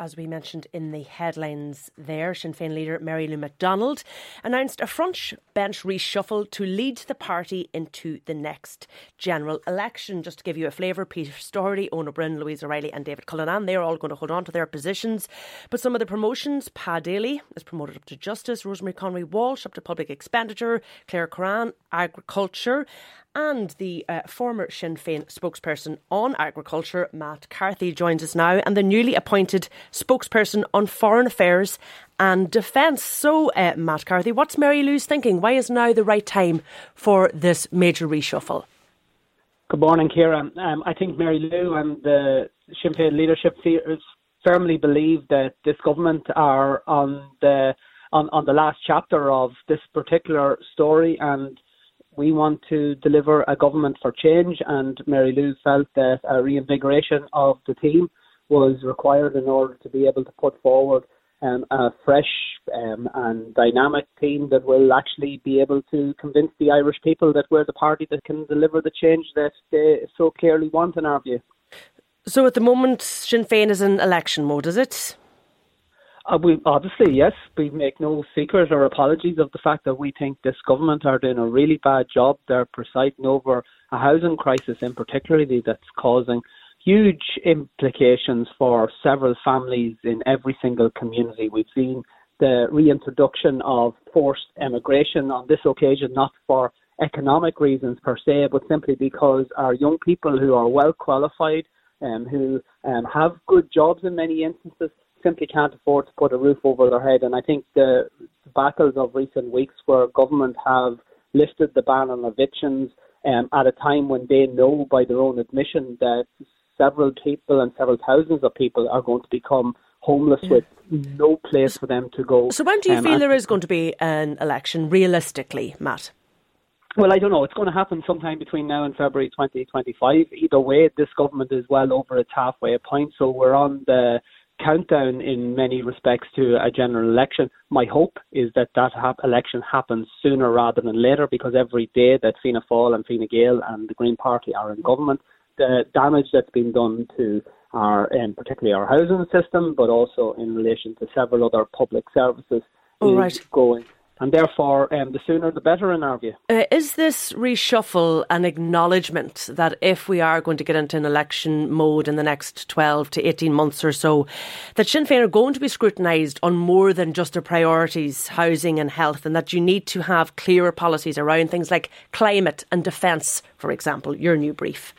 as we mentioned in the headlines there, Sinn Féin leader Mary Lou McDonald announced a front bench reshuffle to lead the party into the next general election. Just to give you a flavour, Pearse Doherty, Eoin Ó Broin, Louise O'Reilly, and David Cullinane, they're all going to hold on to their positions. But some of the promotions, Pa Daly is promoted up to Justice, Rosemary Conway Walsh up to Public Expenditure, Claire Kerrane, Agriculture, and the uh, former Sinn Féin spokesperson on agriculture, Matt Carthy, joins us now, and the newly appointed spokesperson on foreign affairs and defence. So, uh, Matt Carthy, what's Mary Lou's thinking? Why is now the right time for this major reshuffle? Good morning, Ciara. Um, I think Mary Lou and the Sinn Féin leadership firmly believe that this government are on the on, on the last chapter of this particular story and we want to deliver a government for change, and Mary Lou felt that a reinvigoration of the team was required in order to be able to put forward um, a fresh um, and dynamic team that will actually be able to convince the Irish people that we're the party that can deliver the change that they so clearly want, in our view. So at the moment, Sinn Féin is in election mode, is it? Uh, we obviously yes, we make no secret or apologies of the fact that we think this government are doing a really bad job. They're presiding over a housing crisis, in particularly that's causing huge implications for several families in every single community. We've seen the reintroduction of forced emigration on this occasion, not for economic reasons per se, but simply because our young people who are well qualified and um, who um, have good jobs in many instances simply can't afford to put a roof over their head. And I think the battles of recent weeks where government have lifted the ban on evictions um, at a time when they know by their own admission that several people and several thousands of people are going to become homeless with no place for them to go. So when do you um, feel there is going to be an election realistically, Matt? Well, I don't know. It's going to happen sometime between now and February 2025. Either way, this government is well over its halfway point, so we're on the countdown in many respects to a general election. My hope is that that ha- election happens sooner rather than later because every day that Fianna Fáil and Fine Gael and the Green Party are in government, the damage that's been done to our, um, particularly our housing system, but also in relation to several other public services, oh, is right. going and therefore um, the sooner the better in our view. Uh, is this reshuffle an acknowledgement that if we are going to get into an election mode in the next 12 to 18 months or so, that Sinn Féin are going to be scrutinised on more than just their priorities, housing and health, and that you need to have clearer policies around things like climate and defence, for example, your new brief?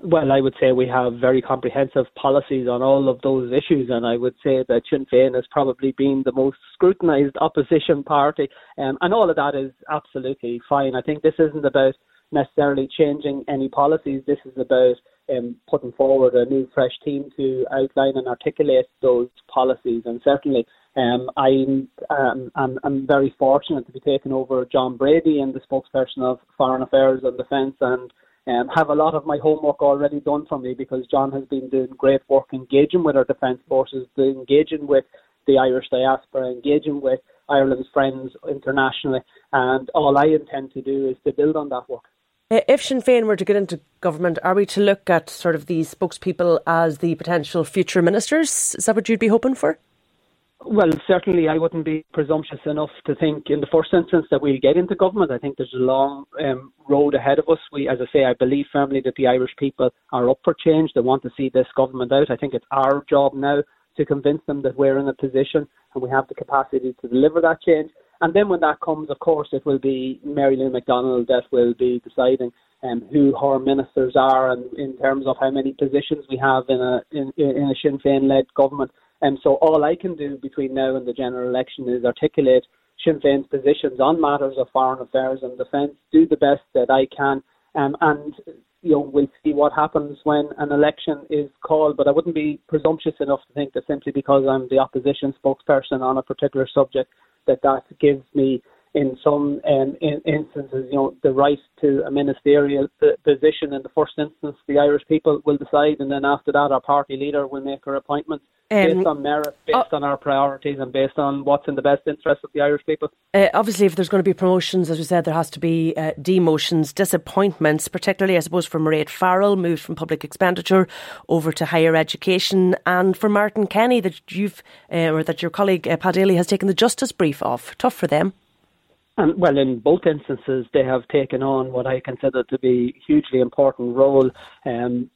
Well, I would say we have very comprehensive policies on all of those issues, and I would say that Sinn Féin has probably been the most scrutinised opposition party, um, and all of that is absolutely fine. I think this isn't about necessarily changing any policies. This is about um, putting forward a new, fresh team to outline and articulate those policies. And certainly, um, I'm, um, I'm, I'm very fortunate to be taking over John Brady and the spokesperson of Foreign Affairs and Defence and um, have a lot of my homework already done for me because John has been doing great work engaging with our defence forces, engaging with the Irish diaspora, engaging with Ireland's friends internationally, and all I intend to do is to build on that work. Uh, if Sinn Féin were to get into government, are we to look at sort of these spokespeople as the potential future ministers? Is that what you'd be hoping for? Well, certainly I wouldn't be presumptuous enough to think in the first instance that we'll get into government. I think there's a long um, road ahead of us. We, as I say, I believe firmly that the Irish people are up for change. They want to see this government out. I think it's our job now to convince them that we're in a position and we have the capacity to deliver that change. And then when that comes, of course, it will be Mary Lou McDonald that will be deciding um, who her ministers are and in terms of how many positions we have in a in, in a Sinn Féin led government. And so all I can do between now and the general election is articulate Sinn Féin's positions on matters of foreign affairs and defence, do the best that I can, um, and you know we'll see what happens when an election is called. But I wouldn't be presumptuous enough to think that simply because I'm the opposition spokesperson on a particular subject that that gives me in some um, in instances, you know, the right to a ministerial position in the first instance, the Irish people will decide, and then after that, our party leader will make her appointment um, based on merit, based uh, on our priorities, and based on what's in the best interest of the Irish people. Uh, obviously, if there's going to be promotions, as we said, there has to be uh, demotions, disappointments, particularly, I suppose, for Mairead Farrell, moved from public expenditure over to higher education, and for Martin Kenny, that you've uh, or that your colleague uh, Pat Daly has taken the justice brief off. Tough for them. And well, in both instances, they have taken on what I consider to be hugely important role. Um,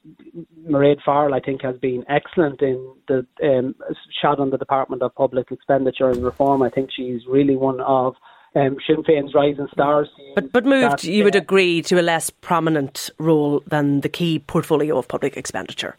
Mairead Farrell, I think, has been excellent in the um, shot on the Department of Public Expenditure and Reform. I think she's really one of um, Sinn Féin's rising stars. But, but moved, that, you would uh, agree, to a less prominent role than the key portfolio of public expenditure.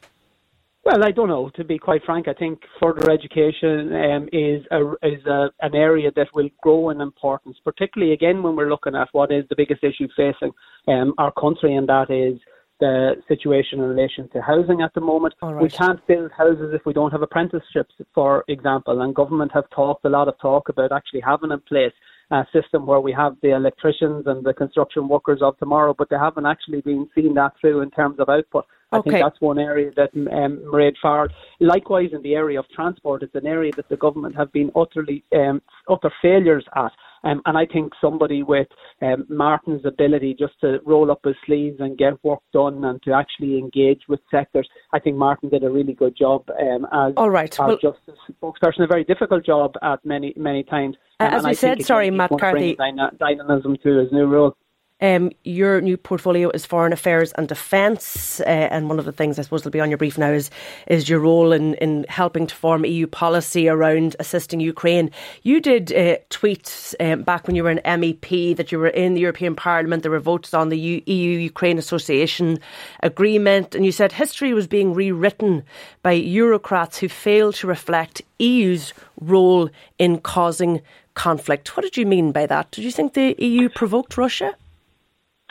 Well, I don't know. To be quite frank, I think further education um, is a, is a, an area that will grow in importance, particularly again when we're looking at what is the biggest issue facing um, our country, and that is the situation in relation to housing at the moment. Right. We can't build houses if we don't have apprenticeships, for example, and government have talked a lot of talk about actually having in place a system where we have the electricians and the construction workers of tomorrow, but they haven't actually been seeing that through in terms of output. I okay. think that's one area that um, Mairead Farrell. Likewise, in the area of transport, it's an area that the government have been utterly um, utter failures at. Um, and I think somebody with um, Martin's ability just to roll up his sleeves and get work done and to actually engage with sectors, I think Martin did a really good job um, as All right. our well, justice spokesperson. A very difficult job at many many times. Uh, as we said, sorry, Matt Carthy, dynamism to his new role. Um, your new portfolio is foreign affairs and defence, uh, and one of the things I suppose will be on your brief now is is your role in, in helping to form EU policy around assisting Ukraine. You did uh, tweet um, back when you were an MEP that you were in the European Parliament. There were votes on the EU Ukraine Association Agreement, and you said history was being rewritten by Eurocrats who failed to reflect EU's role in causing conflict. What did you mean by that? Did you think the EU provoked Russia?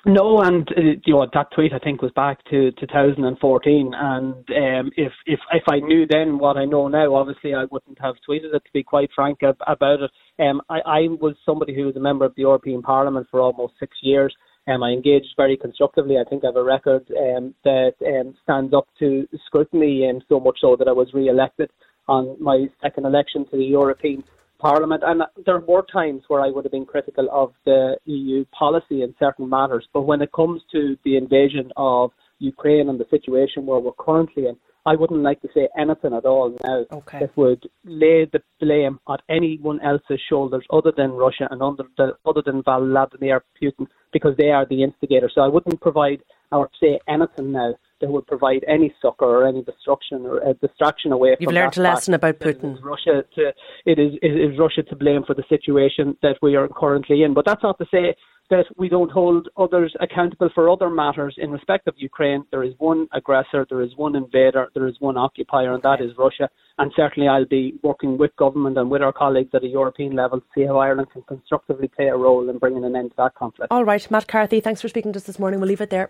No, and uh, you know that tweet I think was back to 2014, and um, if if if I knew then what I know now, obviously I wouldn't have tweeted it. To be quite frank about it, um, I, I was somebody who was a member of the European Parliament for almost six years. Um, I engaged very constructively. I think I have a record um, that um, stands up to scrutiny, and um, so much so that I was re-elected on my second election to the European Parliament. And there were times where I would have been critical of the EU policy in certain matters. But when it comes to the invasion of Ukraine and the situation where we're currently in, I wouldn't like to say anything at all now okay. that would lay the blame on anyone else's shoulders other than Russia and under the, other than Vladimir Putin because they are the instigator. So I wouldn't provide or say anything now that would provide any succor or any destruction or a distraction away You've from learned a lesson about Putin. It Russia to it is it is Russia to blame for the situation that we are currently in. But that's not to say that we don't hold others accountable for other matters in respect of Ukraine. There is one aggressor, there is one invader, there is one occupier, and that is Russia. And certainly I'll be working with government and with our colleagues at a European level to see how Ireland can constructively play a role in bringing an end to that conflict. All right, Matt Carthy, thanks for speaking to us this morning. We'll leave it there.